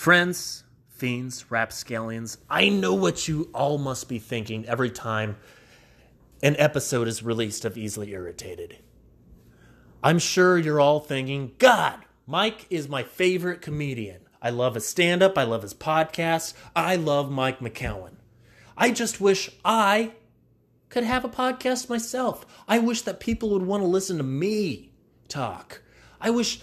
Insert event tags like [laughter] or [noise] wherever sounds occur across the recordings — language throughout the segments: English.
Friends, fiends, rapscallions, I know what you all must be thinking every time an episode is released of Easily Irritated. I'm sure you're all thinking, God, Mike is my favorite comedian. I love his stand up, I love his podcast, I love Mike McCowan. I just wish I could have a podcast myself. I wish that people would want to listen to me talk. I wish,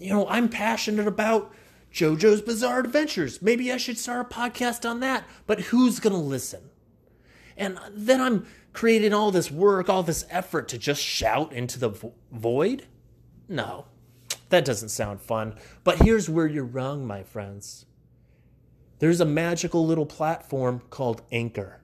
you know, I'm passionate about JoJo's Bizarre Adventures. Maybe I should start a podcast on that. But who's going to listen? And then I'm creating all this work, all this effort to just shout into the vo- void? No, that doesn't sound fun. But here's where you're wrong, my friends. There's a magical little platform called Anchor,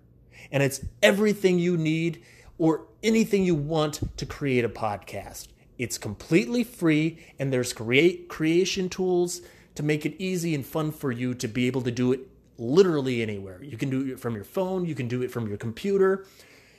and it's everything you need or anything you want to create a podcast. It's completely free, and there's create creation tools to make it easy and fun for you to be able to do it literally anywhere. You can do it from your phone, you can do it from your computer.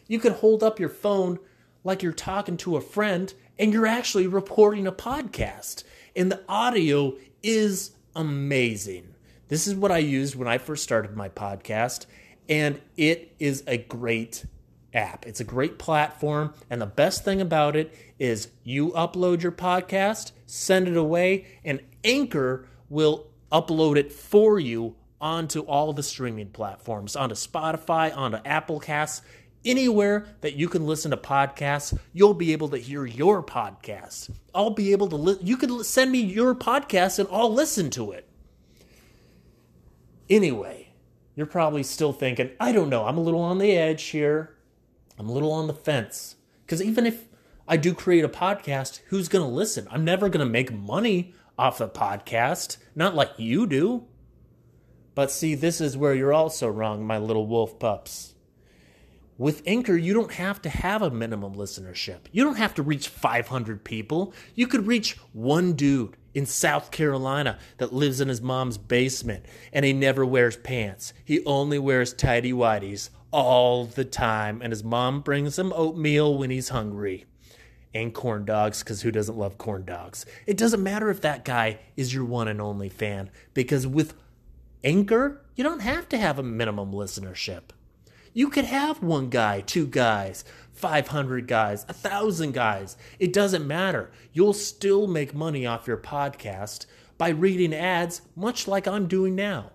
You can hold up your phone like you're talking to a friend and you're actually reporting a podcast. And the audio is amazing. This is what I used when I first started my podcast, and it is a great app. It's a great platform, and the best thing about it is you upload your podcast, send it away, and Anchor will upload it for you onto all the streaming platforms, onto Spotify, onto Apple Casts, anywhere that you can listen to podcasts, you'll be able to hear your podcast. I'll be able to li- you can send me your podcast and I'll listen to it. Anyway, you're probably still thinking, I don't know, I'm a little on the edge here. I'm a little on the fence. Cuz even if I do create a podcast, who's going to listen? I'm never going to make money off the podcast, not like you do. But see, this is where you're also wrong, my little wolf pups. With Anchor, you don't have to have a minimum listenership. You don't have to reach 500 people. You could reach one dude in South Carolina that lives in his mom's basement and he never wears pants. He only wears tidy whities all the time, and his mom brings him oatmeal when he's hungry and corn dogs because who doesn't love corn dogs? It doesn't matter if that guy is your one and only fan because with Anchor, you don't have to have a minimum listenership. You could have one guy, two guys, 500 guys, a thousand guys. It doesn't matter. You'll still make money off your podcast by reading ads, much like I'm doing now.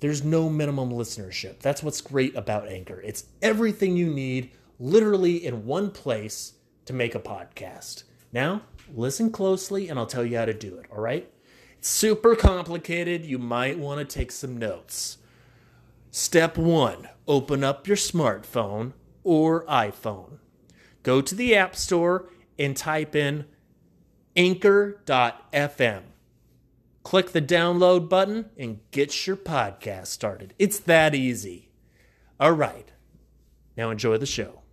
There's no minimum listenership. That's what's great about Anchor. It's everything you need literally in one place to make a podcast. Now, listen closely and I'll tell you how to do it, all right? It's super complicated. You might want to take some notes. Step one open up your smartphone or iPhone. Go to the App Store and type in anchor.fm. Click the download button and get your podcast started. It's that easy. All right. Now enjoy the show.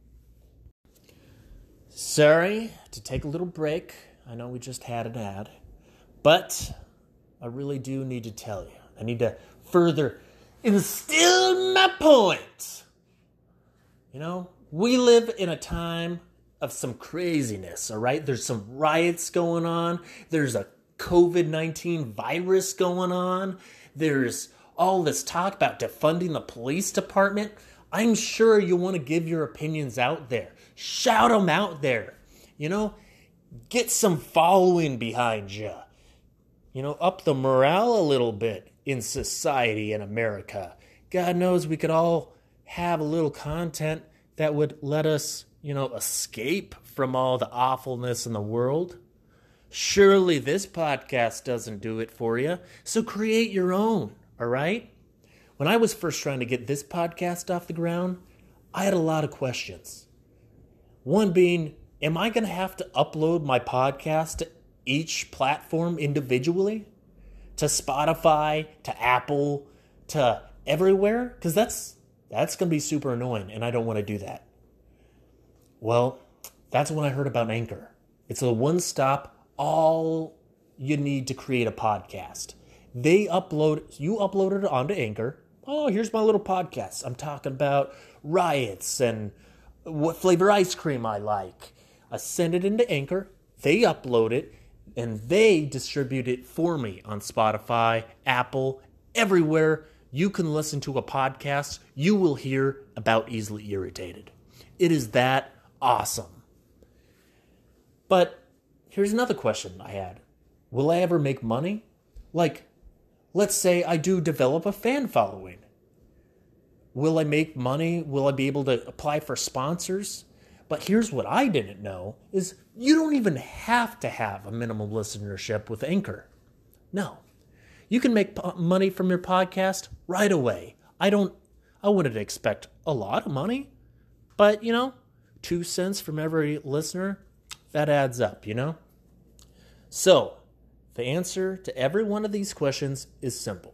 Sorry to take a little break. I know we just had an ad, but I really do need to tell you. I need to further instill my point. You know, we live in a time of some craziness, all right? There's some riots going on. There's a COVID 19 virus going on. There's all this talk about defunding the police department. I'm sure you want to give your opinions out there. Shout them out there. You know, get some following behind you. You know, up the morale a little bit in society in America. God knows we could all have a little content that would let us, you know, escape from all the awfulness in the world. Surely this podcast doesn't do it for you. So create your own, all right? When I was first trying to get this podcast off the ground, I had a lot of questions. One being, am I going to have to upload my podcast to each platform individually? To Spotify, to Apple, to everywhere? Because that's that's going to be super annoying, and I don't want to do that. Well, that's when I heard about Anchor. It's a one stop, all you need to create a podcast. They upload, you upload it onto Anchor. Oh, here's my little podcast. I'm talking about riots and what flavor ice cream I like. I send it into Anchor. They upload it. and they distribute it for me on Spotify, Apple, everywhere you can listen to a podcast, you will hear about Easily Irritated. It is that awesome. But here's another question I had Will I ever make money? Like, let's say I do develop a fan following. Will I make money? Will I be able to apply for sponsors? But here's what I didn't know is you don't even have to have a minimum listenership with Anchor. No. You can make money from your podcast right away. I don't I wouldn't expect a lot of money, but you know, 2 cents from every listener, that adds up, you know? So, the answer to every one of these questions is simple.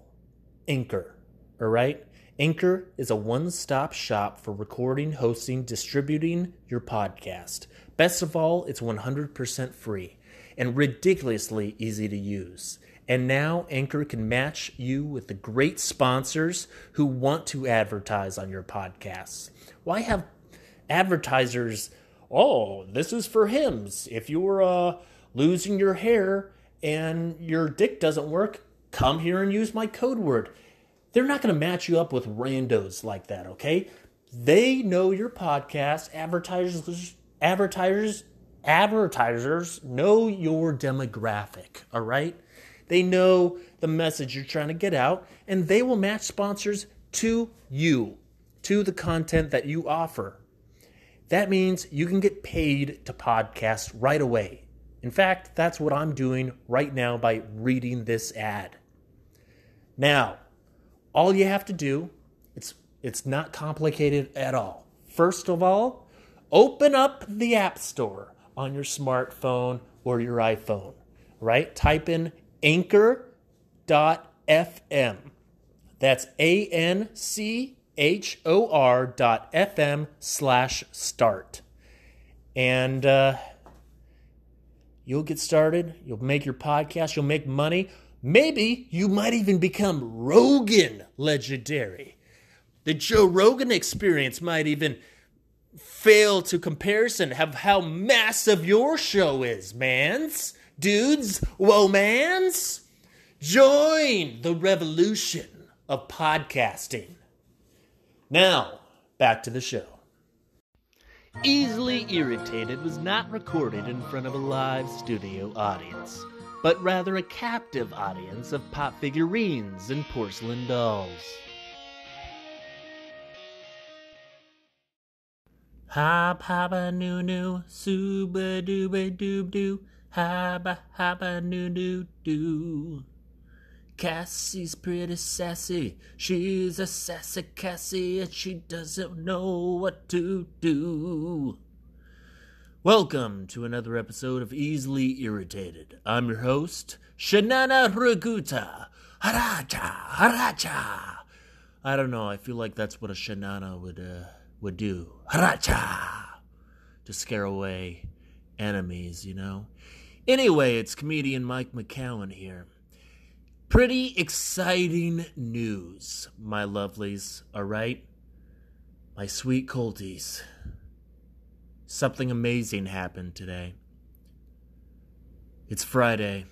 Anchor, all right? Anchor is a one stop shop for recording, hosting, distributing your podcast. Best of all, it's 100% free and ridiculously easy to use. And now Anchor can match you with the great sponsors who want to advertise on your podcasts. Why have advertisers, oh, this is for Hims. If you're uh, losing your hair and your dick doesn't work, come here and use my code word they're not going to match you up with randos like that, okay? They know your podcast. Advertisers, advertisers, advertisers know your demographic, all right? They know the message you're trying to get out, and they will match sponsors to you, to the content that you offer. That means you can get paid to podcast right away. In fact, that's what I'm doing right now by reading this ad. Now, all you have to do, it's it's not complicated at all. First of all, open up the App Store on your smartphone or your iPhone, right? Type in anchor.fm. That's A N C H O R dot FM slash start. And uh, you'll get started. You'll make your podcast. You'll make money. Maybe you might even become Rogan legendary. The Joe Rogan experience might even fail to comparison of how massive your show is, mans. Dudes, whoa, mans. Join the revolution of podcasting. Now, back to the show. Easily Irritated was not recorded in front of a live studio audience but rather a captive audience of pop figurines and porcelain dolls. Hop haba noo noo, suba dooba doob doo, haba haba noo noo doo. Cassie's pretty sassy, she's a sassy Cassie, and she doesn't know what to do. Welcome to another episode of Easily Irritated. I'm your host, Shanana Raguta. Haracha, haracha. I don't know. I feel like that's what a Shanana would uh, would do. Haracha, to scare away enemies. You know. Anyway, it's comedian Mike McCowan here. Pretty exciting news, my lovelies. All right, my sweet colties something amazing happened today. It's Friday,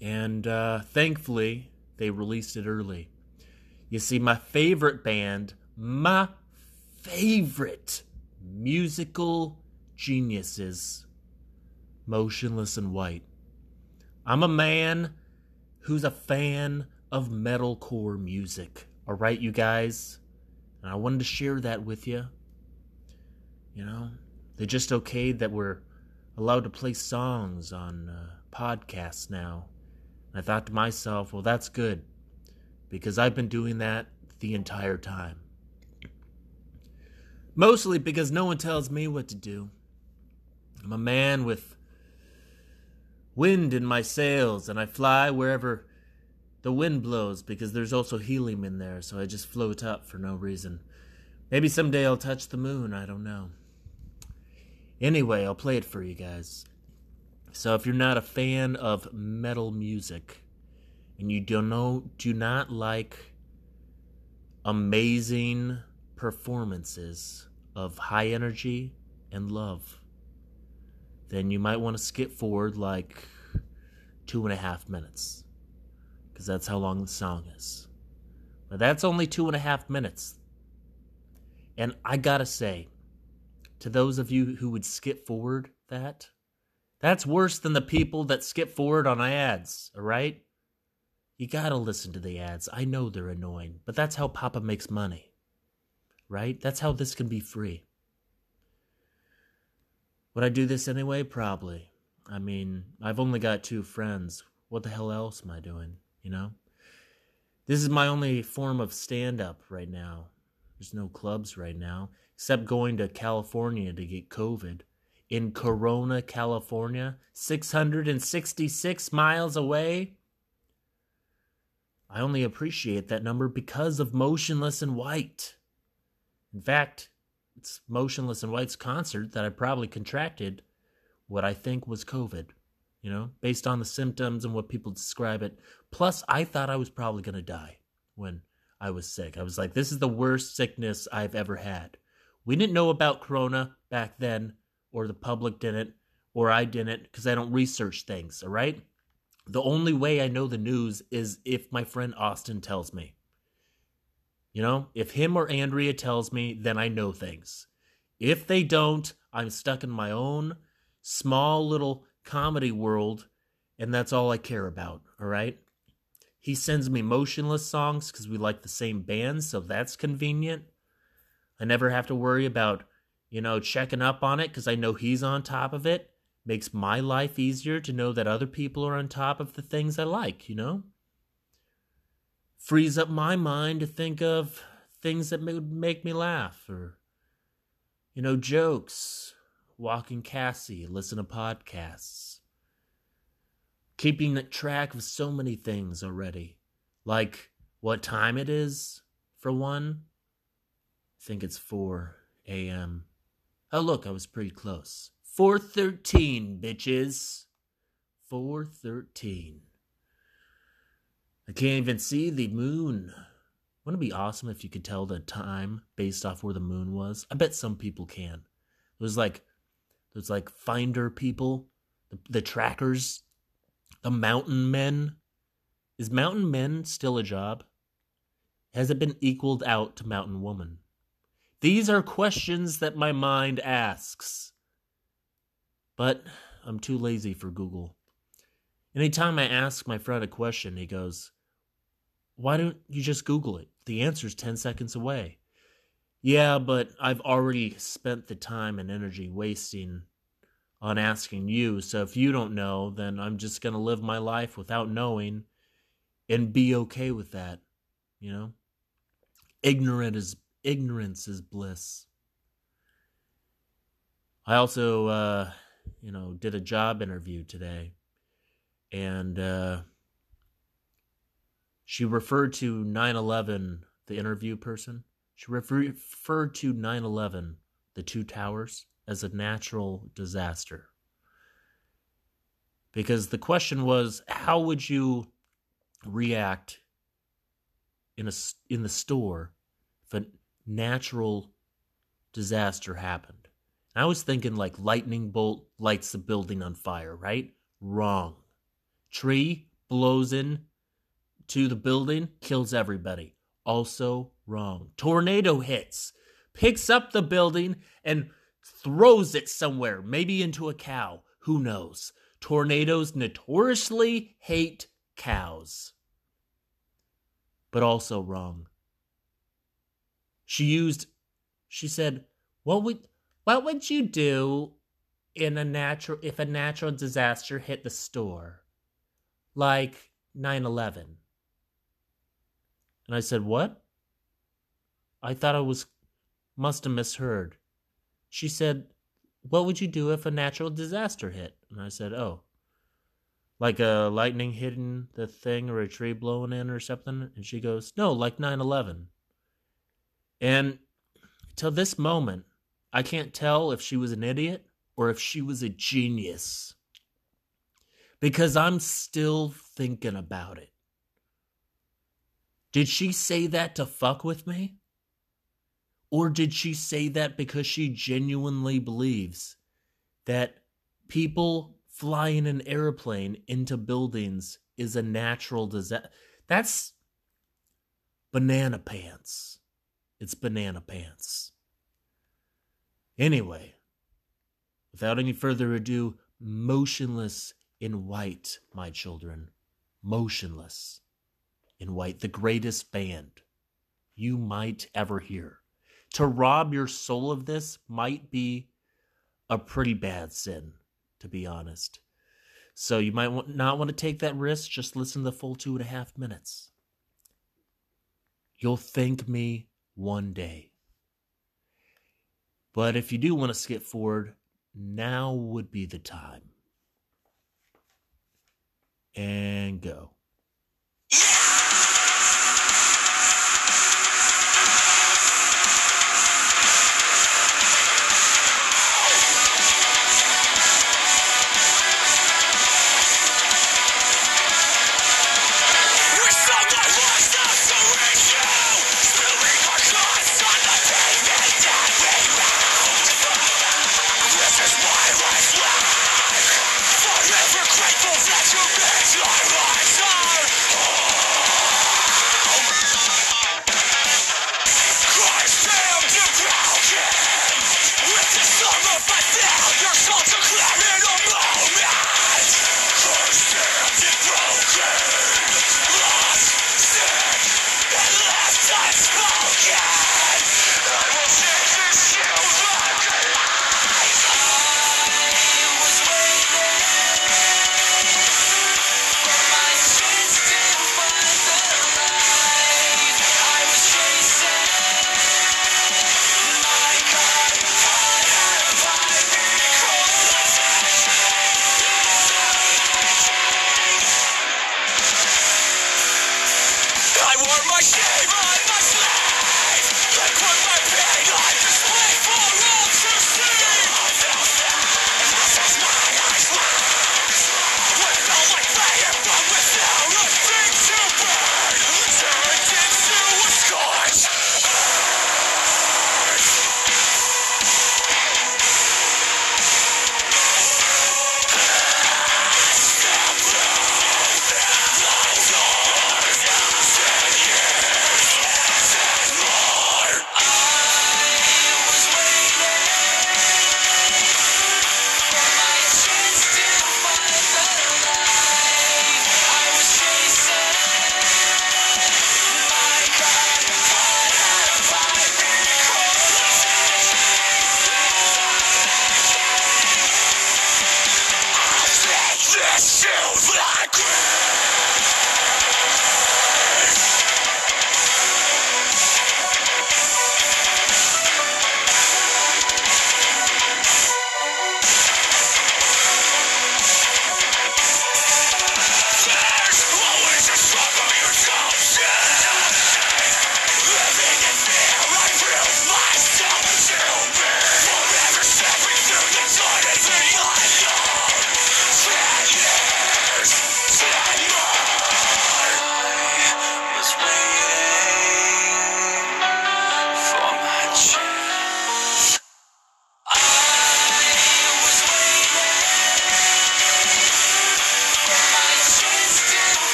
and uh, thankfully, they released it early. You see, my favorite band, my favorite musical geniuses, Motionless In White. I'm a man who's a fan of metalcore music. All right, you guys? And I wanted to share that with you. You know, they just okayed that we're allowed to play songs on uh, podcasts now. And I thought to myself, well, that's good because I've been doing that the entire time. Mostly because no one tells me what to do. I'm a man with wind in my sails, and I fly wherever the wind blows because there's also helium in there, so I just float up for no reason. Maybe someday I'll touch the moon, I don't know. Anyway, I'll play it for you guys. So if you're not a fan of metal music and you don't know do not like amazing performances of high energy and love, then you might want to skip forward like two and a half minutes. Because that's how long the song is. But that's only two and a half minutes. And I gotta say, to those of you who would skip forward that, that's worse than the people that skip forward on ads, all right? You gotta listen to the ads. I know they're annoying, but that's how Papa makes money, right? That's how this can be free. Would I do this anyway? Probably. I mean, I've only got two friends. What the hell else am I doing, you know? This is my only form of stand up right now. There's no clubs right now, except going to California to get COVID. In Corona, California, 666 miles away. I only appreciate that number because of Motionless In White. In fact, it's Motionless In White's concert that I probably contracted what I think was COVID, you know, based on the symptoms and what people describe it. Plus, I thought I was probably going to die when I was sick. I was like, this is the worst sickness I've ever had. We didn't know about Corona back then, or the public didn't, or I didn't, because I don't research things, all right? The only way I know the news is if my friend Austin tells me. You know, if him or Andrea tells me, then I know things. If they don't, I'm stuck in my own small little comedy world, and that's all I care about, all right? He sends me motionless songs because we like the same band, so that's convenient. I never have to worry about, you know, checking up on it because I know he's on top of it. Makes my life easier to know that other people are on top of the things I like, you know? Frees up my mind to think of things that would make me laugh or, you know, jokes, walking Cassie, listen to podcasts keeping track of so many things already. Like what time it is, for one. Think it's 4 a.m. Oh, look, I was pretty close. 413, bitches. 413. I can't even see the moon. Wouldn't it be awesome if you could tell the time based off where the moon was? I bet some people can. There's like, there's like finder people, the, the trackers the mountain men. Is mountain men still a job? Has it been equaled out to mountain woman? These are questions that my mind asks. But I'm too lazy for Google. Anytime I ask my friend a question, he goes, Why don't you just Google it? The answer's 10 seconds away. Yeah, but I've already spent the time and energy wasting on asking you. So if you don't know, then I'm just going to live my life without knowing and be okay with that, you know? Ignorant is ignorance is bliss. I also uh, you know, did a job interview today and uh she referred to 9/11 the interview person. She referred to 9/11 the two towers as a natural disaster. Because the question was, how would you react in a in the store if a natural disaster happened? And I was thinking like lightning bolt lights the building on fire, right? Wrong. Tree blows in to the building, kills everybody. Also wrong. Tornado hits, picks up the building and throws it somewhere, maybe into a cow. Who knows? Tornadoes notoriously hate cows. But also wrong. She used she said, "What would what would you do in a natural if a natural disaster hit the store? Like 9/11?" And I said, "What?" I thought I was must have misheard she said, What would you do if a natural disaster hit? And I said, Oh, like a lightning hitting the thing or a tree blowing in or something? And she goes, No, like 9 11. And till this moment, I can't tell if she was an idiot or if she was a genius. Because I'm still thinking about it. Did she say that to fuck with me? Or did she say that because she genuinely believes that people flying an airplane into buildings is a natural disaster. That's banana pants. It's banana pants. Anyway, without any further ado, motionless in white, my children. Motionless in white, the greatest band you might ever hear. To rob your soul of this might be a pretty bad sin, to be honest. So you might not want to take that risk. Just listen to the full two and a half minutes. You'll thank me one day. But if you do want to skip forward, now would be the time. And go.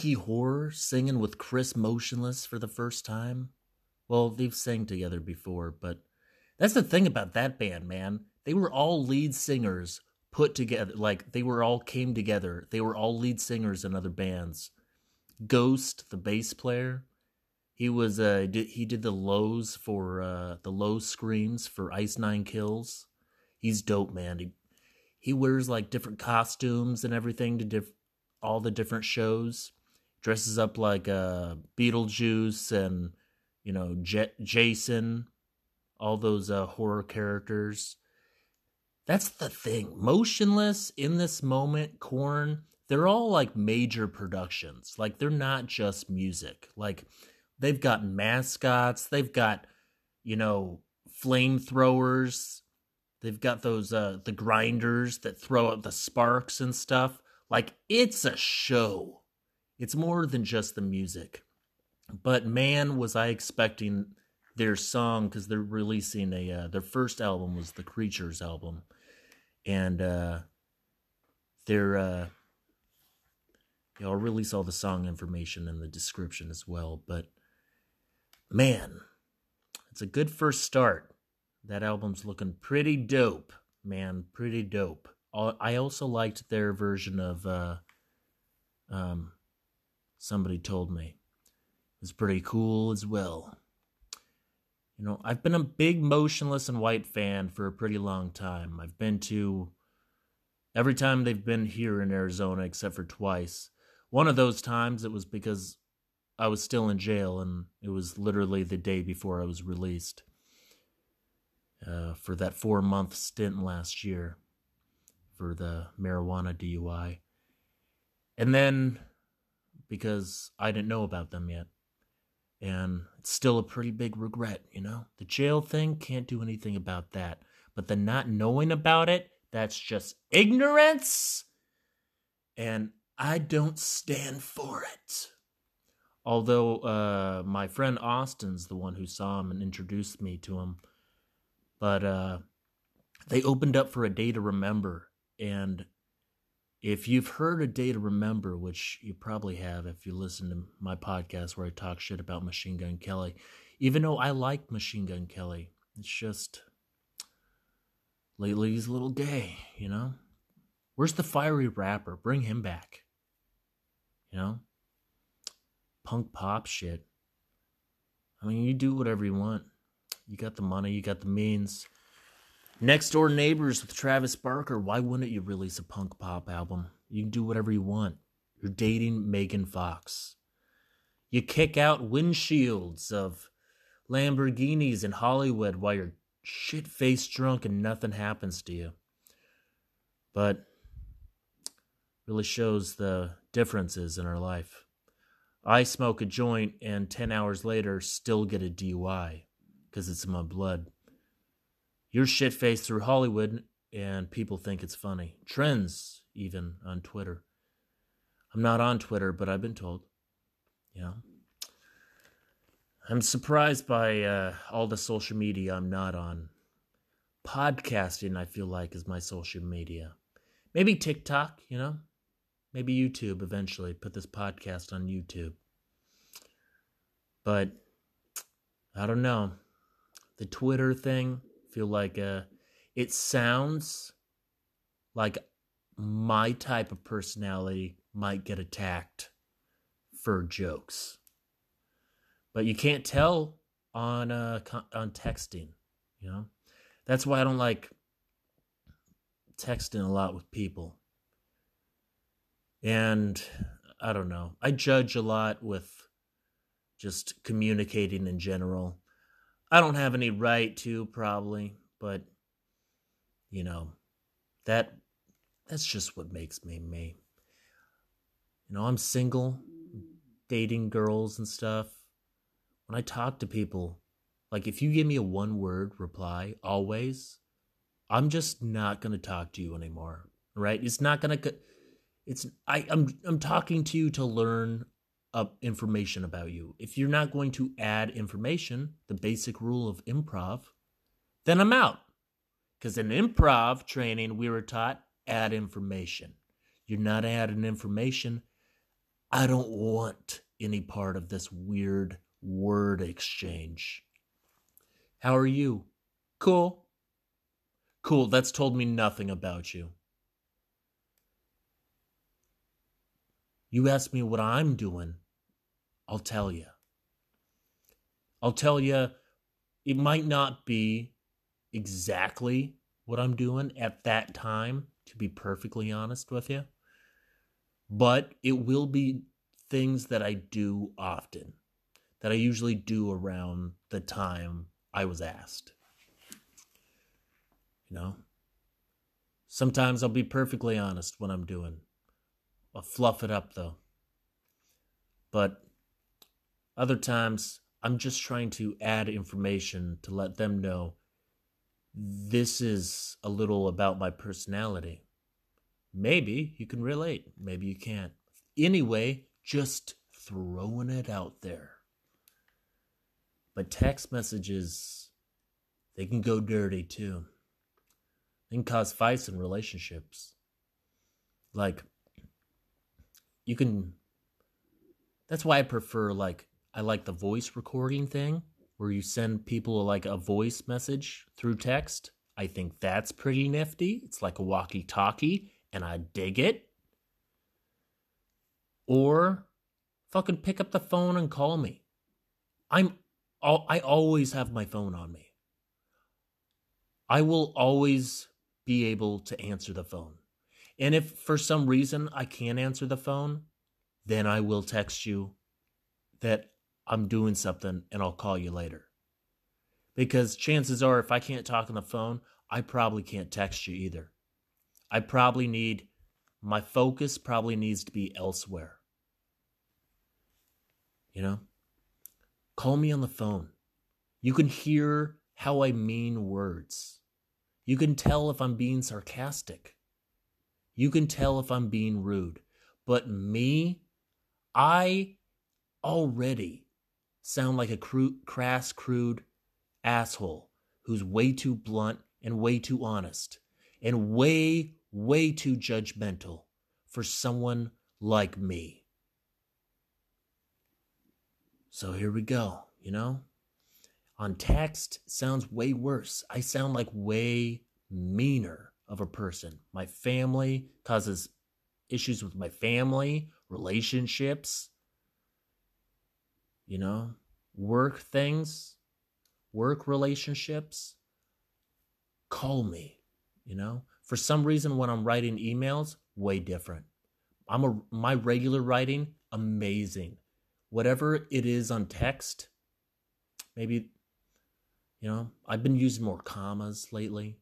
Ricky Horror singing with Chris Motionless for the first time. Well, they've sang together before, but that's the thing about that band, man. They were all lead singers put together. Like they were all came together. They were all lead singers in other bands. Ghost, the bass player. He was uh he did the lows for uh the low screams for Ice Nine Kills. He's dope, man. He he wears like different costumes and everything to diff- all the different shows. Dresses up like uh Beetlejuice and you know J- Jason, all those uh, horror characters. That's the thing. Motionless in this moment, Korn. they're all like major productions. Like they're not just music. Like They've got mascots. They've got, you know, flamethrowers. They've got those uh the grinders that throw out the sparks and stuff. Like it's a show. It's more than just the music. But man, was I expecting their song because they're releasing a uh, their first album was the Creatures album, and uh, they're uh, know, I'll release all the song information in the description as well. But man, it's a good first start. That album's looking pretty dope, man, pretty dope. I also liked their version of uh, um, somebody told me. It was pretty cool as well. You know, I've been a big Motionless In White fan for a pretty long time. I've been to every time they've been here in Arizona except for twice. One of those times it was because I was still in jail, and it was literally the day before I was released uh, for that four month stint last year for the marijuana DUI. And then because I didn't know about them yet. And it's still a pretty big regret, you know? The jail thing, can't do anything about that. But the not knowing about it, that's just ignorance. And I don't stand for it. Although uh, my friend Austin's the one who saw him and introduced me to him. But uh, they opened up for a day to remember. And if you've heard a day to remember, which you probably have if you listen to my podcast where I talk shit about Machine Gun Kelly, even though I like Machine Gun Kelly, it's just lately he's a little gay, you know? Where's the fiery rapper? Bring him back. You know? punk pop shit. I mean, you do whatever you want. You got the money, you got the means. Next Door Neighbors with Travis Barker. Why wouldn't you release a punk pop album? You can do whatever you want. You're dating Megan Fox. You kick out windshields of Lamborghinis in Hollywood while you're shit faced drunk and nothing happens to you. But really shows the differences in our life. I smoke a joint and 10 hours later still get a DUI because it's in my blood. You're shit faced through Hollywood and people think it's funny. Trends, even on Twitter. I'm not on Twitter, but I've been told. Yeah. I'm surprised by uh, all the social media I'm not on. Podcasting, I feel like, is my social media. Maybe TikTok, you know? Maybe YouTube eventually. Put this podcast on YouTube. But I don't know. The Twitter thing, feel like uh it sounds like my type of personality might get attacked for jokes. But you can't tell on uh on texting, you know? That's why I don't like texting a lot with people and I don't know. I judge a lot with just communicating in general. I don't have any right to probably, but you know, that that's just what makes me me. You know, I'm single, dating girls and stuff. When I talk to people, like if you give me a one word reply always, I'm just not going to talk to you anymore, right? It's not going to it's I, I'm I'm talking to you to learn uh, information about you. If you're not going to add information, the basic rule of improv, then I'm out. Because in improv training, we were taught add information. You're not adding information. I don't want any part of this weird word exchange. How are you? Cool. Cool, that's told me nothing about you. You ask me what I'm doing. I'll tell you. I'll tell you, it might not be exactly what I'm doing at that time, to be perfectly honest with you, but it will be things that I do often, that I usually do around the time I was asked. You know? Sometimes I'll be perfectly honest when I'm doing. I'll fluff it up though. But other times I'm just trying to add information to let them know this is a little about my personality. Maybe you can relate, maybe you can't. Anyway, just throwing it out there. But text messages, they can go dirty too. They can cause fights in relationships. Like, you can. That's why I prefer, like, I like the voice recording thing where you send people like a voice message through text. I think that's pretty nifty. It's like a walkie talkie, and I dig it. Or fucking pick up the phone and call me. I'm I always have my phone on me. I will always be able to answer the phone. And if for some reason I can't answer the phone, then I will text you that I'm doing something and I'll call you later. Because chances are, if I can't talk on the phone, I probably can't text you either. I probably need, my focus probably needs to be elsewhere. You know? Call me on the phone. You can hear how I mean words. You can tell if I'm being sarcastic. You can tell if I'm being rude. But me, I already sound like a crude, crass, crude asshole who's way too blunt and way too honest and way, way too judgmental for someone like me. So here we go, you know? On text sounds way worse. I sound like way meaner of a person. My family causes issues with my family, relationships, you know, work things, work relationships. Call me, you know? For some reason when I'm writing emails, way different. I'm a my regular writing amazing whatever it is on text, maybe, you know, I've been using more commas lately.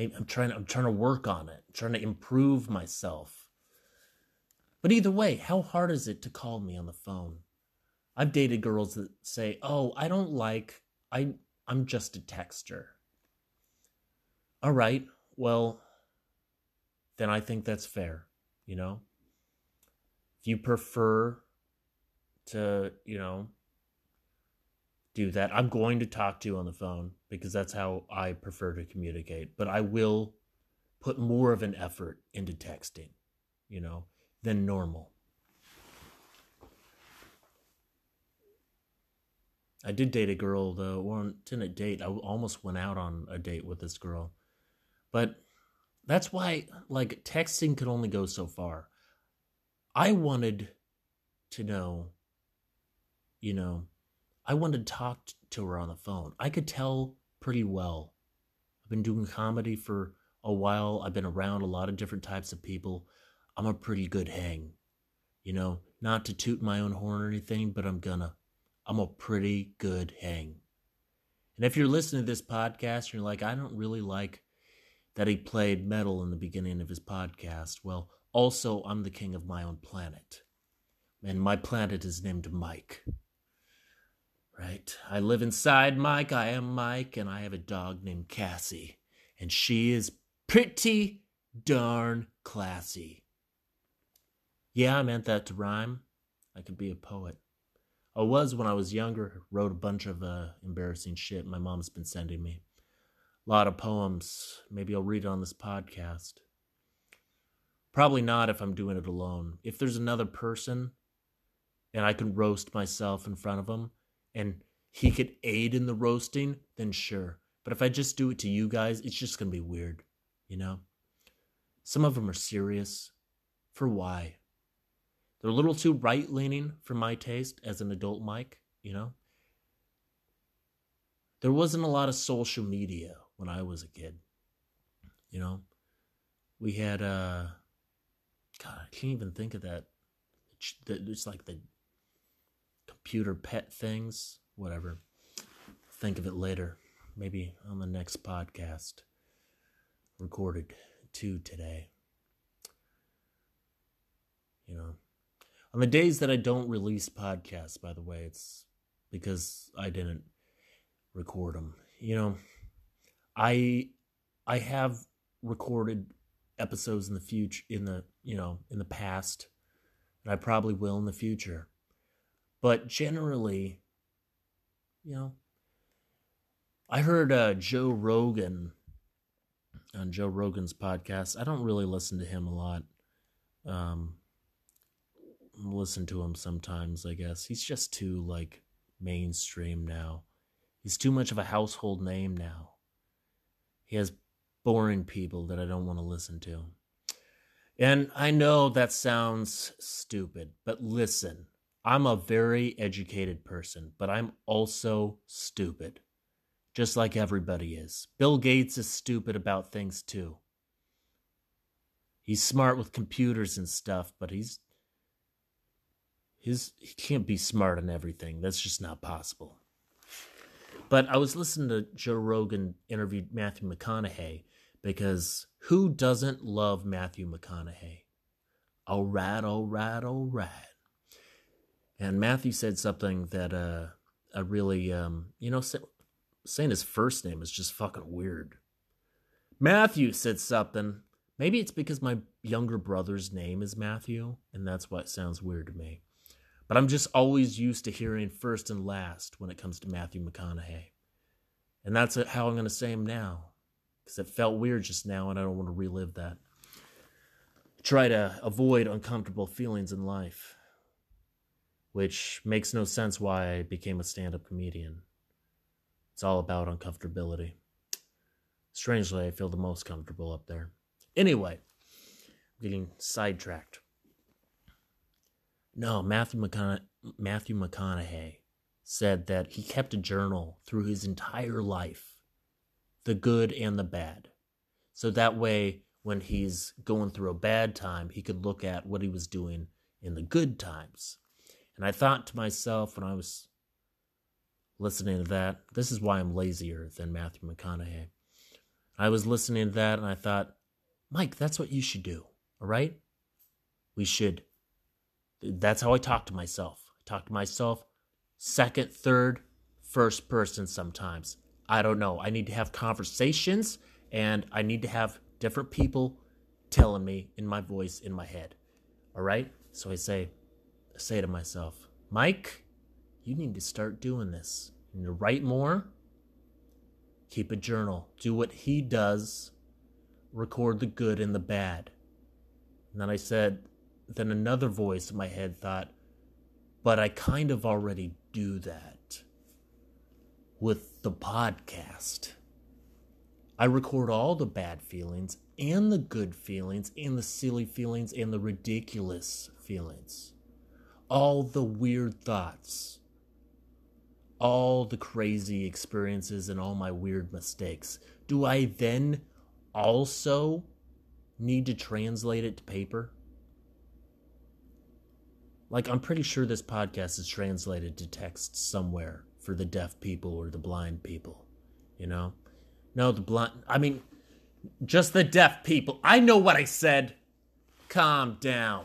Maybe I'm trying, I'm trying to work on it, I'm trying to improve myself. But either way, how hard is it to call me on the phone? I've dated girls that say, "Oh, I don't like I I'm just a texter." All right. Well, then I think that's fair, you know? If you prefer to, you know, do that. I'm going to talk to you on the phone because that's how I prefer to communicate. But I will put more of an effort into texting, you know, than normal. I did date a girl though. Well, didn't a date. I almost went out on a date with this girl, but that's why like texting could only go so far. I wanted to know you know, I wanted to talk to her on the phone. I could tell pretty well. I've been doing comedy for a while. I've been around a lot of different types of people. I'm a pretty good hang. You know, not to toot my own horn or anything, but I'm gonna. I'm a pretty good hang. And if you're listening to this podcast and you're like, I don't really like that he played metal in the beginning of his podcast, well, also, I'm the king of my own planet. And my planet is named Mike. Right. I live inside Mike. I am Mike, and I have a dog named Cassie. And she is pretty darn classy. Yeah, I meant that to rhyme. I could be a poet. I was when I was younger, wrote a bunch of uh, embarrassing shit my mom's been sending me. A lot of poems. Maybe I'll read it on this podcast. Probably not if I'm doing it alone. If there's another person and I can roast myself in front of them, and he could aid in the roasting, then sure. But if I just do it to you guys, it's just to be weird, you know? Some of them are serious. For why? They're a little too right leaning for my taste as an adult Mike, you know? There wasn't a lot of social media when I was a kid. You know? We had, uh, God, I can't even think of that. It's like the computer pet things, whatever. Think of it later, maybe on the next podcast. Recorded two today. You know, on the days that I don't release podcasts, by the way, it's because I didn't record them. You know, I I have recorded episodes in the future in the, you know, in the past, and I probably will in the future. But generally, you know, I heard uh, Joe Rogan on Joe Rogan's podcast. I don't really listen to him a lot. Um, listen to him sometimes, I guess. He's just too like mainstream now. He's too much of a household name now. He has boring people that I don't want to listen to. And I know that sounds stupid, but listen, I'm a very educated person, but I'm also stupid. Just like everybody is. Bill Gates is stupid about things too. He's smart with computers and stuff, but he's his he can't be smart on everything. That's just not possible. But I was listening to Joe Rogan interviewed Matthew McConaughey because who doesn't love Matthew McConaughey? All right, all right, all right. And Matthew said something that uh, I really, um, you know, say, saying his first name is just fucking weird. Matthew said something. Maybe it's because my younger brother's name is Matthew, and that's why it sounds weird to me. But I'm just always used to hearing first and last when it comes to Matthew McConaughey. And that's how I'm going to say him now. Because it felt weird just now, and I don't want to relive that. Try to avoid uncomfortable feelings in life. Which makes no sense why I became a stand up comedian. It's all about uncomfortability. Strangely, I feel the most comfortable up there. Anyway, I'm getting sidetracked. No, Matthew, McCona- Matthew McConaughey said that he kept a journal through his entire life, the good and the bad. So that way, when he's going through a bad time, he could look at what he was doing in the good times. And I thought to myself when I was listening to that, this is why I'm lazier than Matthew McConaughey. I was listening to that and I thought, Mike, that's what you should do, all right? We should that's how I talk to myself. I talk to myself second, third, first person sometimes. I don't know. I need to have conversations and I need to have different people telling me in my voice in my head. All right? So I say say to myself, "Mike, you need to start doing this. You need to write more. Keep a journal. Do what he does. Record the good and the bad." And then I said, then another voice in my head thought, but I kind of already do that with the podcast. I record all the bad feelings and the good feelings and the silly feelings and the ridiculous feelings. All the weird thoughts. All the crazy experiences and all my weird mistakes. Do I then also need to translate it to paper? Like, I'm pretty sure this podcast is translated to text somewhere for the deaf people or the blind people. You know? No, the blind. I mean, just the deaf people. I know what I said. Calm down.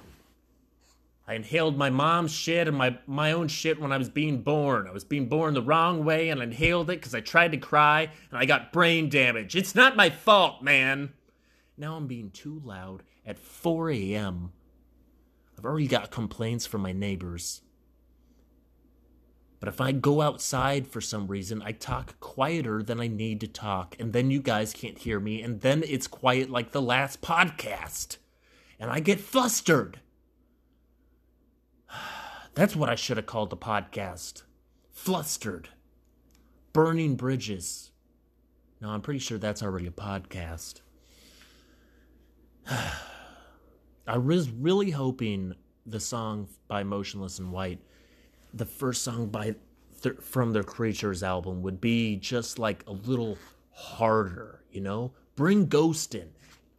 I inhaled my mom's shit and my, my own shit when I was being born. I was being born the wrong way and I inhaled it because I tried to cry and I got brain damage. It's not my fault, man. Now I'm being too loud at 4 a.m. I've already got complaints from my neighbors. But if I go outside for some reason, I talk quieter than I need to talk, and then you guys can't hear me, and then it's quiet like the last podcast. And I get flustered. That's what I should have called the podcast. Flustered. Burning bridges. No, I'm pretty sure that's already a podcast. [sighs] I was really hoping the song by Motionless in White, the first song by th- from their Creatures album would be just like a little harder, you know? Bring Ghost in.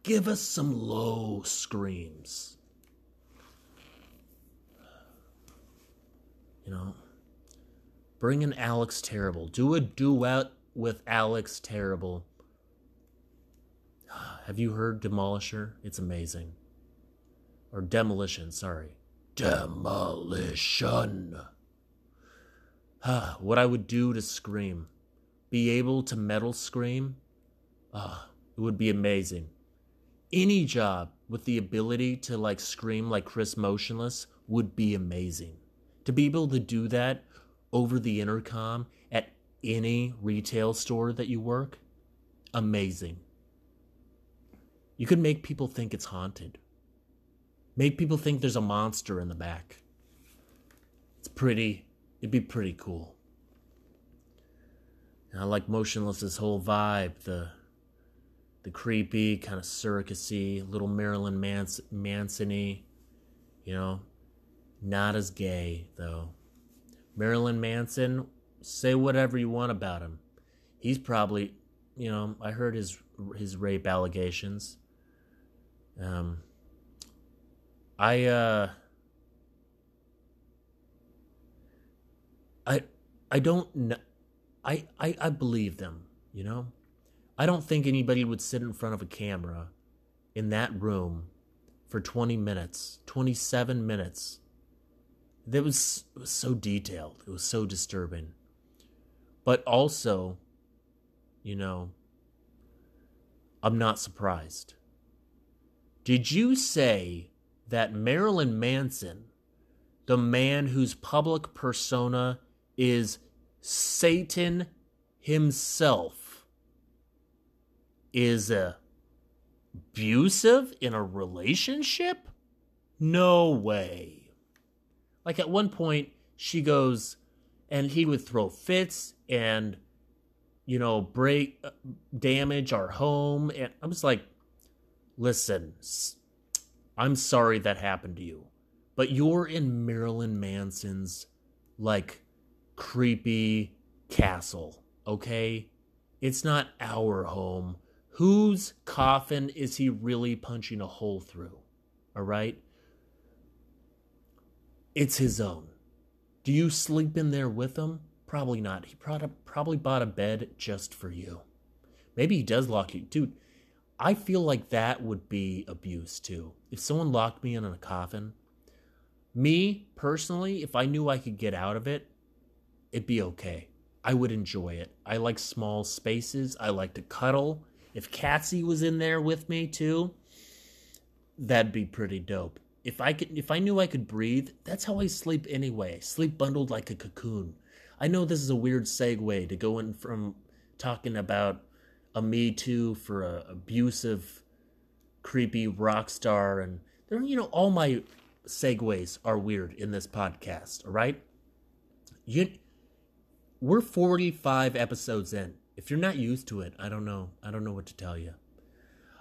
Give us some low screams. You know? Bring in Alex Terrible. Do a duet with Alex Terrible. [sighs] Have you heard Demolisher? It's amazing. Or Demolition, sorry. Demolition. [sighs] what I would do to scream. Be able to metal scream. Ah, it would be amazing. Any job with the ability to like scream like Chris Motionless would be amazing. To be able to do that over the intercom at any retail store that you work, amazing. You could make people think it's haunted. Make people think there's a monster in the back. It's pretty, it'd be pretty cool. And I like Motionless's whole vibe, the the creepy, kind of circusy, little Marilyn Manson Manson-y, you know, not as gay though. Marilyn Manson, say whatever you want about him. He's probably, you know, I heard his his rape allegations. Um I uh I I don't know I, I I believe them, you know? I don't think anybody would sit in front of a camera in that room for 20 minutes, 27 minutes. That was, was so detailed. It was so disturbing. But also, you know, I'm not surprised. Did you say that Marilyn Manson, the man whose public persona is Satan himself, is uh, abusive in a relationship? No way. Like at one point, she goes, and he would throw fits and, you know, break, uh, damage our home. And I was like, listen, I'm sorry that happened to you, but you're in Marilyn Manson's, like, creepy castle, okay? It's not our home whose coffin is he really punching a hole through? All right? It's his own. Do you sleep in there with him? Probably not. He probably bought a bed just for you. Maybe he does lock you. Dude, I feel like that would be abuse too. If someone locked me in a coffin, me personally, if I knew I could get out of it, it'd be okay. I would enjoy it. I like small spaces. I like to cuddle. If Catsy was in there with me too, that'd be pretty dope. If I could if I knew I could breathe, that's how I sleep anyway. Sleep bundled like a cocoon. I know this is a weird segue to go in from talking about a Me Too for a abusive, creepy rock star, and there, you know, all my segues are weird in this podcast. All right, you, we're forty five episodes in if you're not used to it, I don't know. I don't know what to tell you.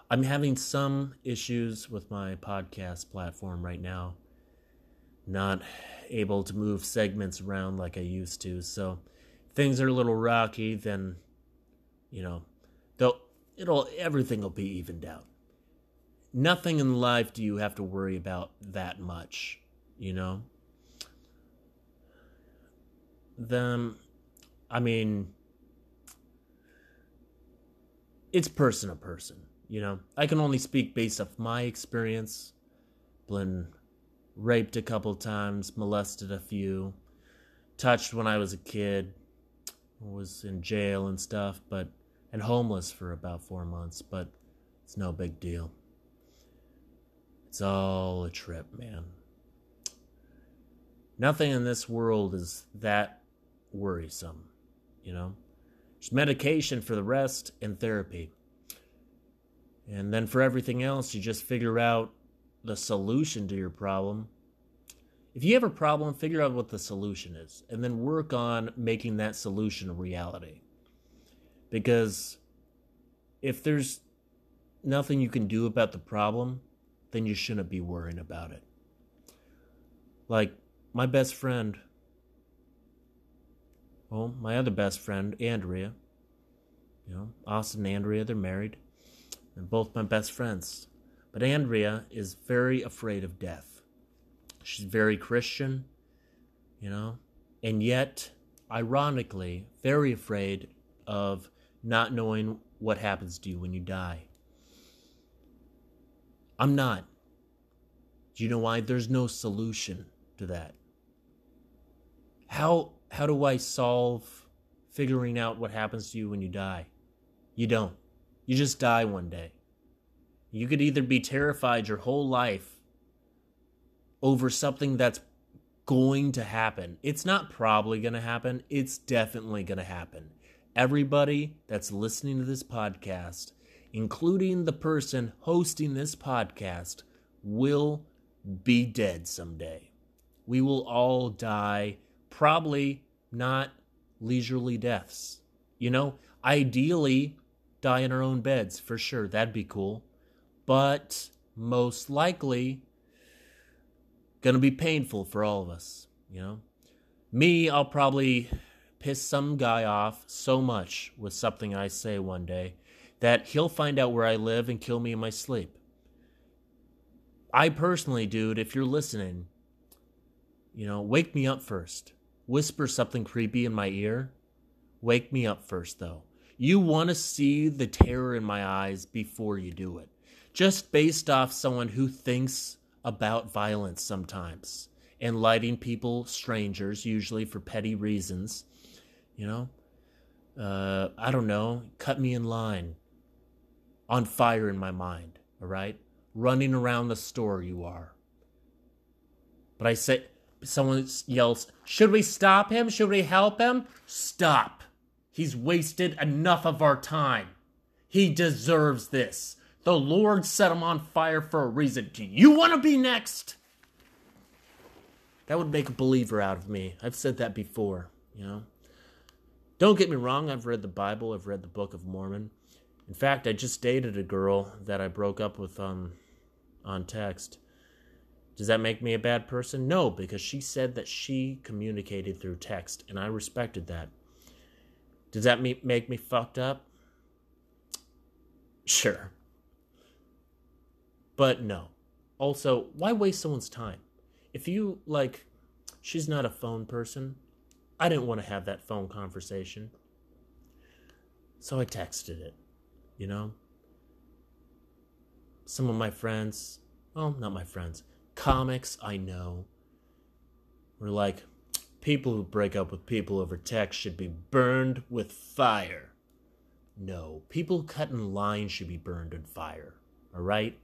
I'm having some issues with my podcast platform right now. Not able to move segments around like I used to. So things are a little rocky, then you know, they'll it'll everything will be evened out. Nothing in life do you have to worry about that much, you know? Them I mean it's person to person. You know, I can only speak based off my experience. Been raped a couple times, molested a few, touched when I was a kid, was in jail and stuff, but and homeless for about four months, but it's no big deal. It's all a trip, man. Nothing in this world is that worrisome, you know? There's medication for the rest and therapy. And then for everything else, you just figure out the solution to your problem. If you have a problem, figure out what the solution is and then work on making that solution a reality. Because if there's nothing you can do about the problem, then you shouldn't be worrying about it. Like my best friend, well, my other best friend, Andrea. You know, Austin and Andrea, they're married. They're both my best friends. But Andrea is very afraid of death. She's very Christian, you know, and yet, ironically, very afraid of not knowing what happens to you when you die. I'm not. Do you know why? There's no solution to that. How how do I solve figuring out what happens to you when you die? You don't. You just die one day. You could either be terrified your whole life over something that's going to happen. It's not probably going to happen, it's definitely going to happen. Everybody that's listening to this podcast, including the person hosting this podcast, will be dead someday. We will all die, probably not leisurely deaths. You know, ideally, die in our own beds for sure. That'd be cool. But most likely, gonna be painful for all of us, you know? Me, I'll probably piss some guy off so much with something I say one day that he'll find out where I live and kill me in my sleep. I personally, dude, if you're listening, you know, wake me up first. Whisper something creepy in my ear. Wake me up first, though. You want to see the terror in my eyes before you do it. Just based off someone who thinks about violence sometimes and lighting people, strangers, usually for petty reasons. You know, uh, I don't know, cut me in line, on fire in my mind, all right? Running around the store, you are. But I say, someone yells, Should we stop him? Should we help him? Stop. He's wasted enough of our time. He deserves this. The Lord set him on fire for a reason. Do you want to be next? That would make a believer out of me. I've said that before, you know. Don't get me wrong, I've read the Bible, I've read the Book of Mormon. In fact, I just dated a girl that I broke up with um, on text. Does that make me a bad person? No, because she said that she communicated through text, and I respected that. Does that make me fucked up? Sure. But no. Also, why waste someone's time? If you, like, she's not a phone person, I didn't want to have that phone conversation. So I texted it, you know? Some of my friends, well, not my friends, comics I know, were like, People who break up with people over text should be burned with fire. No, people cut in line should be burned in fire. All right?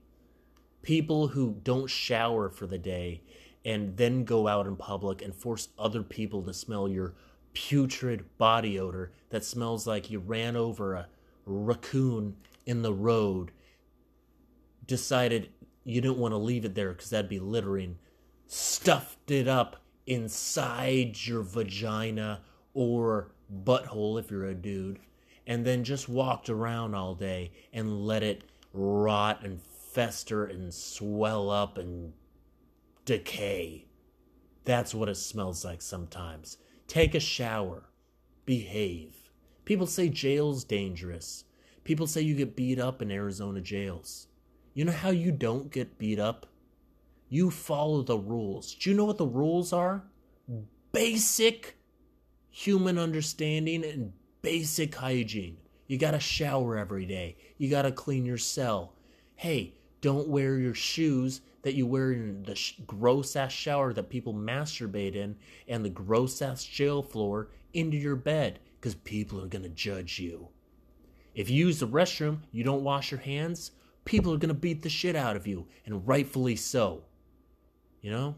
People who don't shower for the day and then go out in public and force other people to smell your putrid body odor that smells like you ran over a raccoon in the road, decided you didn't want to leave it there because that'd be littering, stuffed it up inside your vagina or butthole if you're a dude, and then just walked around all day and let it rot and fester and swell up and decay. That's what it smells like sometimes. Take a shower. Behave. People say jail's dangerous. People say you get beat up in Arizona jails. You know how you don't get beat up? You follow the rules. Do you know what the rules are? Basic human understanding and basic hygiene. You gotta shower every day. You gotta clean your cell. Hey, don't wear your shoes that you wear in the sh- gross ass shower that people masturbate in and the gross ass jail floor into your bed because people are gonna judge you. If you use the restroom, you don't wash your hands, people are gonna beat the shit out of you, and rightfully so. You know?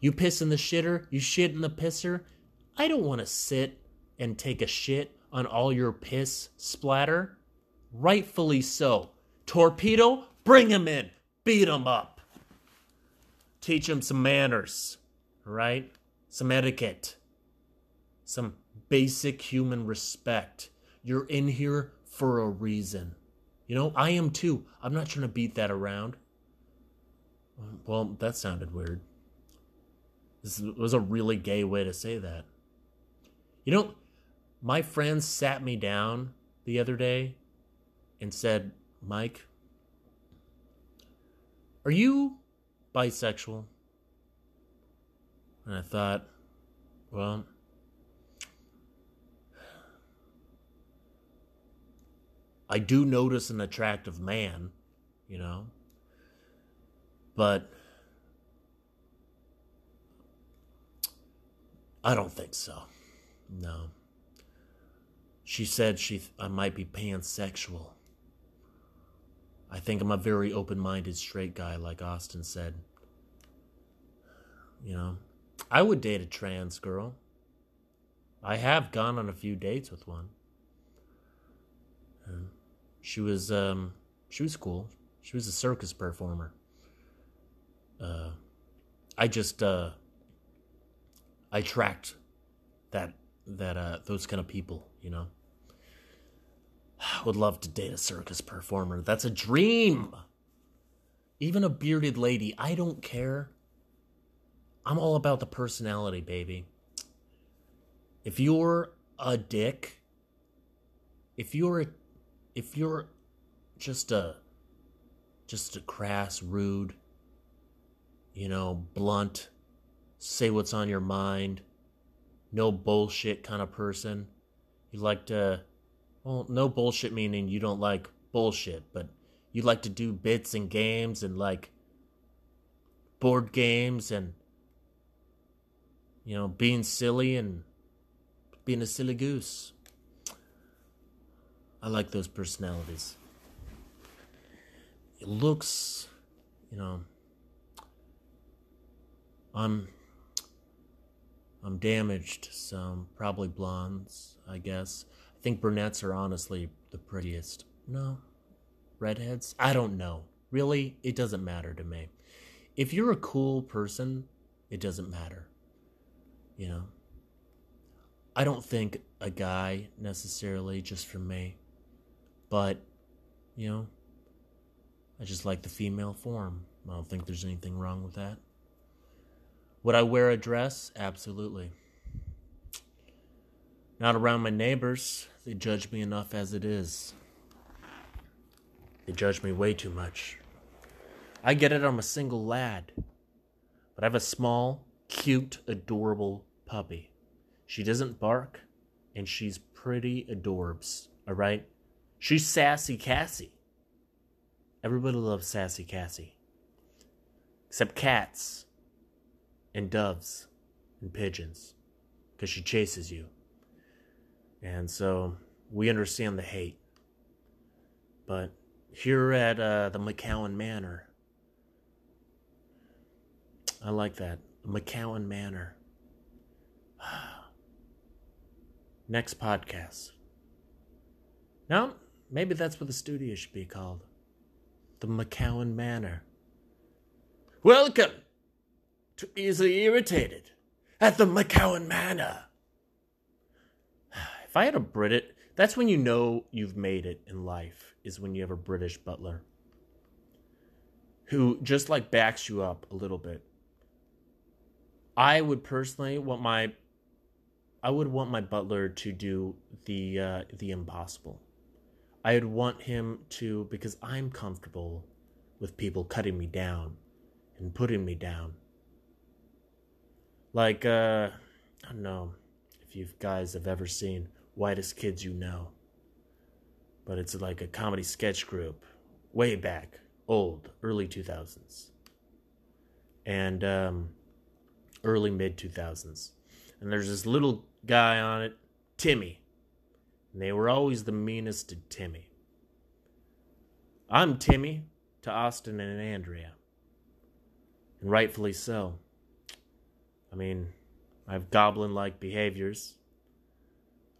You piss in the shitter, you shit in the pisser. I don't want to sit and take a shit on all your piss splatter. Rightfully so. Torpedo, bring him in. Beat him up. Teach him some manners, right? Some etiquette. Some basic human respect. You're in here for a reason. You know, I am too. I'm not trying to beat that around. Well, that sounded weird. This was a really gay way to say that. You know, my friend sat me down the other day and said, Mike, are you bisexual? And I thought, well, I do notice an attractive man, you know, but I don't think so. No. She said she I might be pansexual. I think I'm a very open-minded straight guy like Austin said. You know, I would date a trans girl. I have gone on a few dates with one. She was um she was cool. She was a circus performer. Uh I just uh I tracked that that uh those kind of people, you know. I [sighs] would love to date a circus performer. That's a dream. Even a bearded lady, I don't care. I'm all about the personality, baby. If you're a dick, if you're a, if you're just a just a crass, rude, you know, blunt, say what's on your mind, no bullshit kind of person. You like to, well, no bullshit meaning you don't like bullshit, but you like to do bits and games and like board games and, you know, being silly and being a silly goose. I like those personalities. It looks, you know, I'm I'm damaged, some probably blondes, I guess. I think brunettes are honestly the prettiest. No, redheads? I don't know. Really, it doesn't matter to me. If you're a cool person, it doesn't matter. You know? I don't think a guy necessarily just for me, but, you know, I just like the female form. I don't think there's anything wrong with that. Would I wear a dress? Absolutely. Not around my neighbors. They judge me enough as it is. They judge me way too much. I get it, I'm a single lad. But I have a small, cute, adorable puppy. She doesn't bark, and she's pretty adorbs, alright? She's Sassy Cassie. Everybody loves Sassy Cassie. Except cats and doves and pigeons because she chases you. And so we understand the hate. But here at uh, the McCowan Manor, I like that. McCowan Manor. [sighs] Next podcast. Now, maybe that's what the studio should be called. The McCowan Manor. Welcome to Easily Irritated at the McCowan Manor. If I had a Brit, that's when you know you've made it in life, is when you have a British butler who just like backs you up a little bit. I would personally want my I would want my butler to do the uh, the impossible. I'd want him to because I'm comfortable with people cutting me down and putting me down. Like uh I don't know if you guys have ever seen Whitest Kids You Know. But it's like a comedy sketch group way back, old, early 2000s. And um early mid 2000s. And there's this little guy on it, Timmy. And they were always the meanest to Timmy. I'm Timmy to Austin and Andrea. And rightfully so. I mean, I have goblin like behaviors.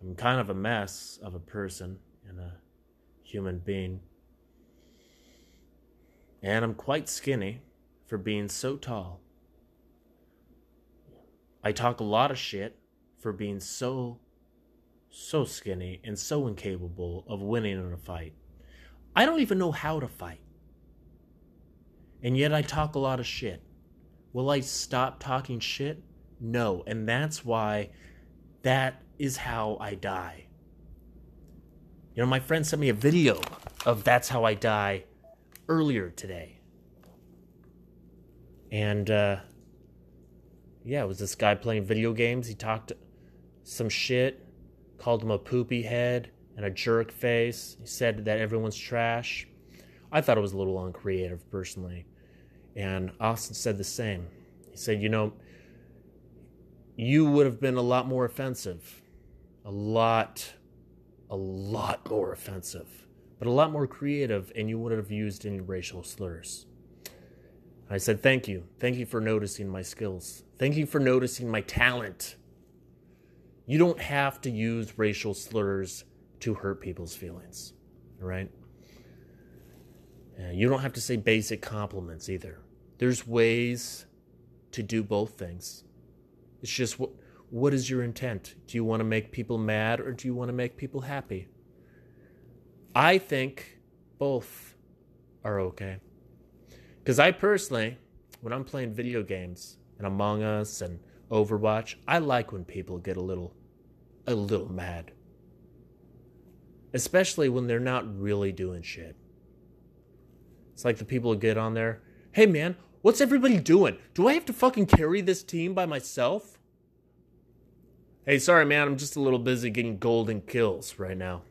I'm kind of a mess of a person and a human being. And I'm quite skinny for being so tall. I talk a lot of shit for being so, so skinny and so incapable of winning in a fight. I don't even know how to fight. And yet I talk a lot of shit. Will I stop talking shit No. And that's why that is how I die. You know, my friend sent me a video of That's How I Die earlier today. And, uh, yeah, it was this guy playing video games. He talked some shit, called him a poopy head and a jerk face. He said that everyone's trash. I thought it was a little uncreative personally. And Austin said the same. He said, You know, you would have been a lot more offensive. A lot, a lot more offensive. But a lot more creative, and you would have used any racial slurs. I said, Thank you. Thank you for noticing my skills. Thank you for noticing my talent. You don't have to use racial slurs to hurt people's feelings, right? you don't have to say basic compliments either. There's ways to do both things. It's just what what is your intent? Do you want to make people mad or do you want to make people happy? I think both are okay. Cuz I personally when I'm playing video games and Among Us and Overwatch, I like when people get a little a little mad. Especially when they're not really doing shit. It's like the people who get on there, hey man, what's everybody doing? Do I have to fucking carry this team by myself? Hey, sorry man, I'm just a little busy getting golden kills right now.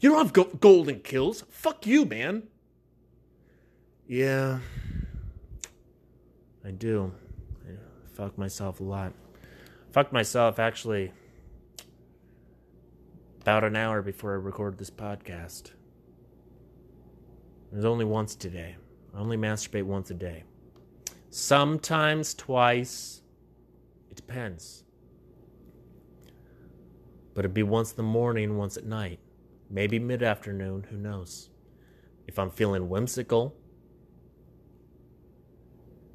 You don't have go- golden kills? Fuck you, man. Yeah, I do. I fuck myself a lot. Fucked myself actually about an hour before I recorded this podcast. It was only once today. I only masturbate once a day. Sometimes twice. It depends. But it'd be once in the morning, once at night. Maybe mid afternoon, who knows? If I'm feeling whimsical.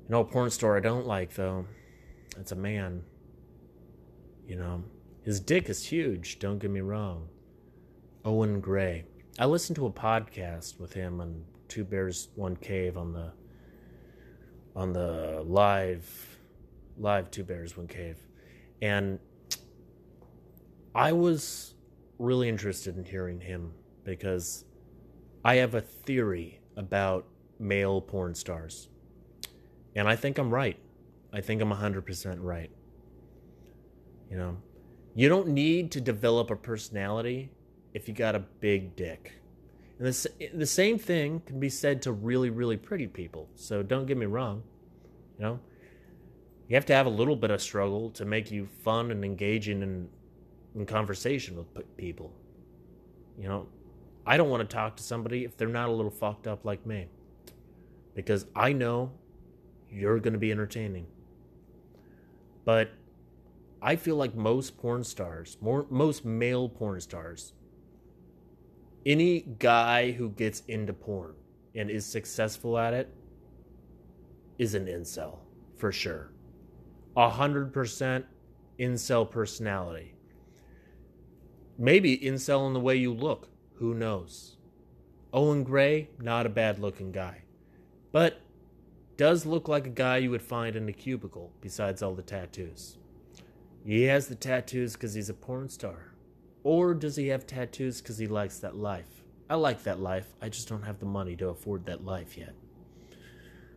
An old porn star I don't like, though. It's a man. You know, his dick is huge, don't get me wrong. Owen Gray. I listened to a podcast with him on Two Bears One Cave on the on the live live Two Bears One Cave. And I was really interested in hearing him because I have a theory about male porn stars. And I think I'm right. I think I'm 100% right. You know, you don't need to develop a personality if you got a big dick. And the, the same thing can be said to really, really pretty people. So don't get me wrong. You know, you have to have a little bit of struggle to make you fun and engaging in, in conversation with people. You know, I don't want to talk to somebody if they're not a little fucked up like me. Because I know you're going to be entertaining. But I feel like most porn stars, more most male porn stars, any guy who gets into porn and is successful at it is an incel for sure. A hundred percent incel personality. Maybe incel in the way you look. Who knows? Owen Gray, not a bad looking guy. But does look like a guy you would find in a cubicle, besides all the tattoos. He has the tattoos because he's a porn star. Or does he have tattoos because he likes that life? I like that life. I just don't have the money to afford that life yet.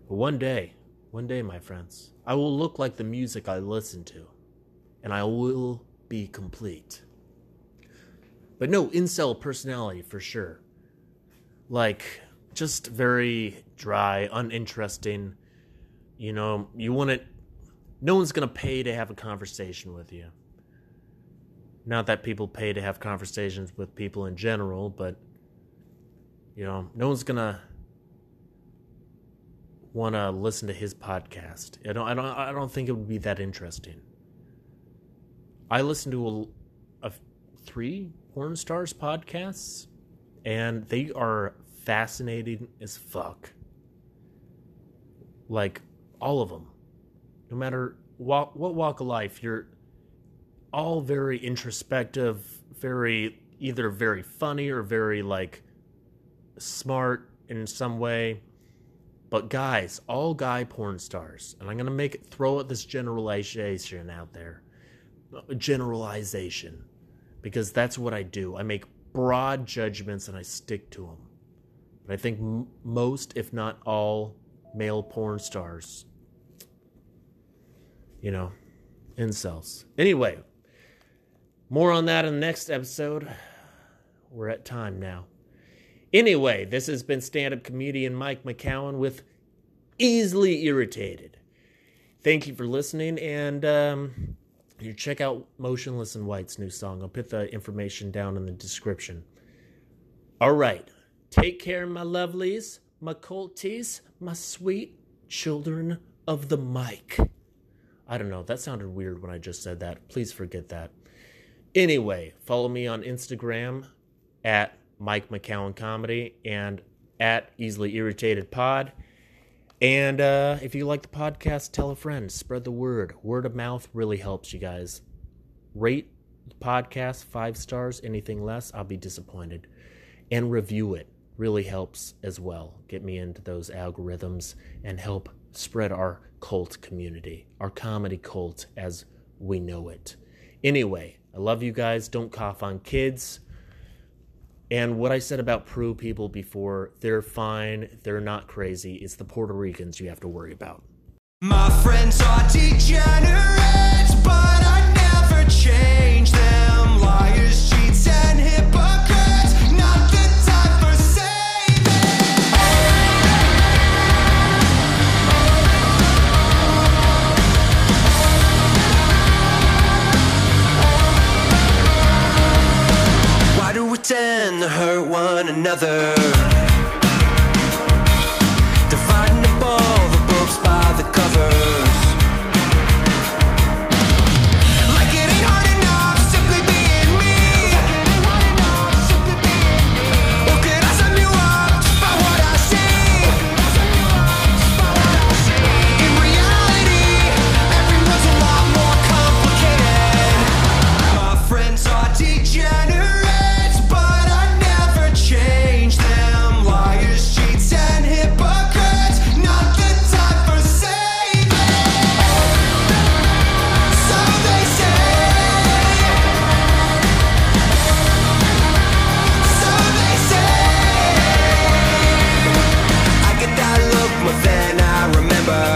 But one day, one day, my friends, I will look like the music I listen to, and I will be complete. But no, incel personality for sure. Like, just very dry, uninteresting. You know, you want it. No one's to pay to have a conversation with you. Not that people pay to have conversations with people in general, but you know, no one's gonna want to listen to his podcast. I don't. I don't. I don't think it would be that interesting. I listen to a, a three porn stars podcasts, and they are fascinating as fuck. Like all of them, no matter what, what walk of life, you're all very introspective, very either very funny or very like smart in some way. But guys, all guy porn stars, and I'm gonna make it throw at this generalization out there, generalization, because that's what I do. I make broad judgments and I stick to them. But I think m- most, if not all, male porn stars, you know, incels. Anyway, more on that in the next episode. We're at time now. Anyway, this has been stand up comedian Mike McCowan with Easily Irritated. Thank you for listening, and um, you check out Motionless in White's new song. I'll put the information down in the description. All right. Take care, my lovelies, my colties, my sweet children of the mic. I don't know. That sounded weird when I just said that. Please forget that. Anyway, follow me on Instagram at Mike McCowan Comedy and at Easily Irritated Pod. And uh, if you like the podcast, tell a friend. Spread the word. Word of mouth really helps you guys. Rate the podcast five stars. Anything less, I'll be disappointed. And review it really helps as well. Get me into those algorithms and help spread our cult community, our comedy cult as we know it. Anyway, I love you guys. Don't cough on kids. And what I said about Peru people before, they're fine. They're not crazy. It's the Puerto Ricans you have to worry about. My friends are degenerates, but I never change them. Liars, cheats, and hypocrites. One another? I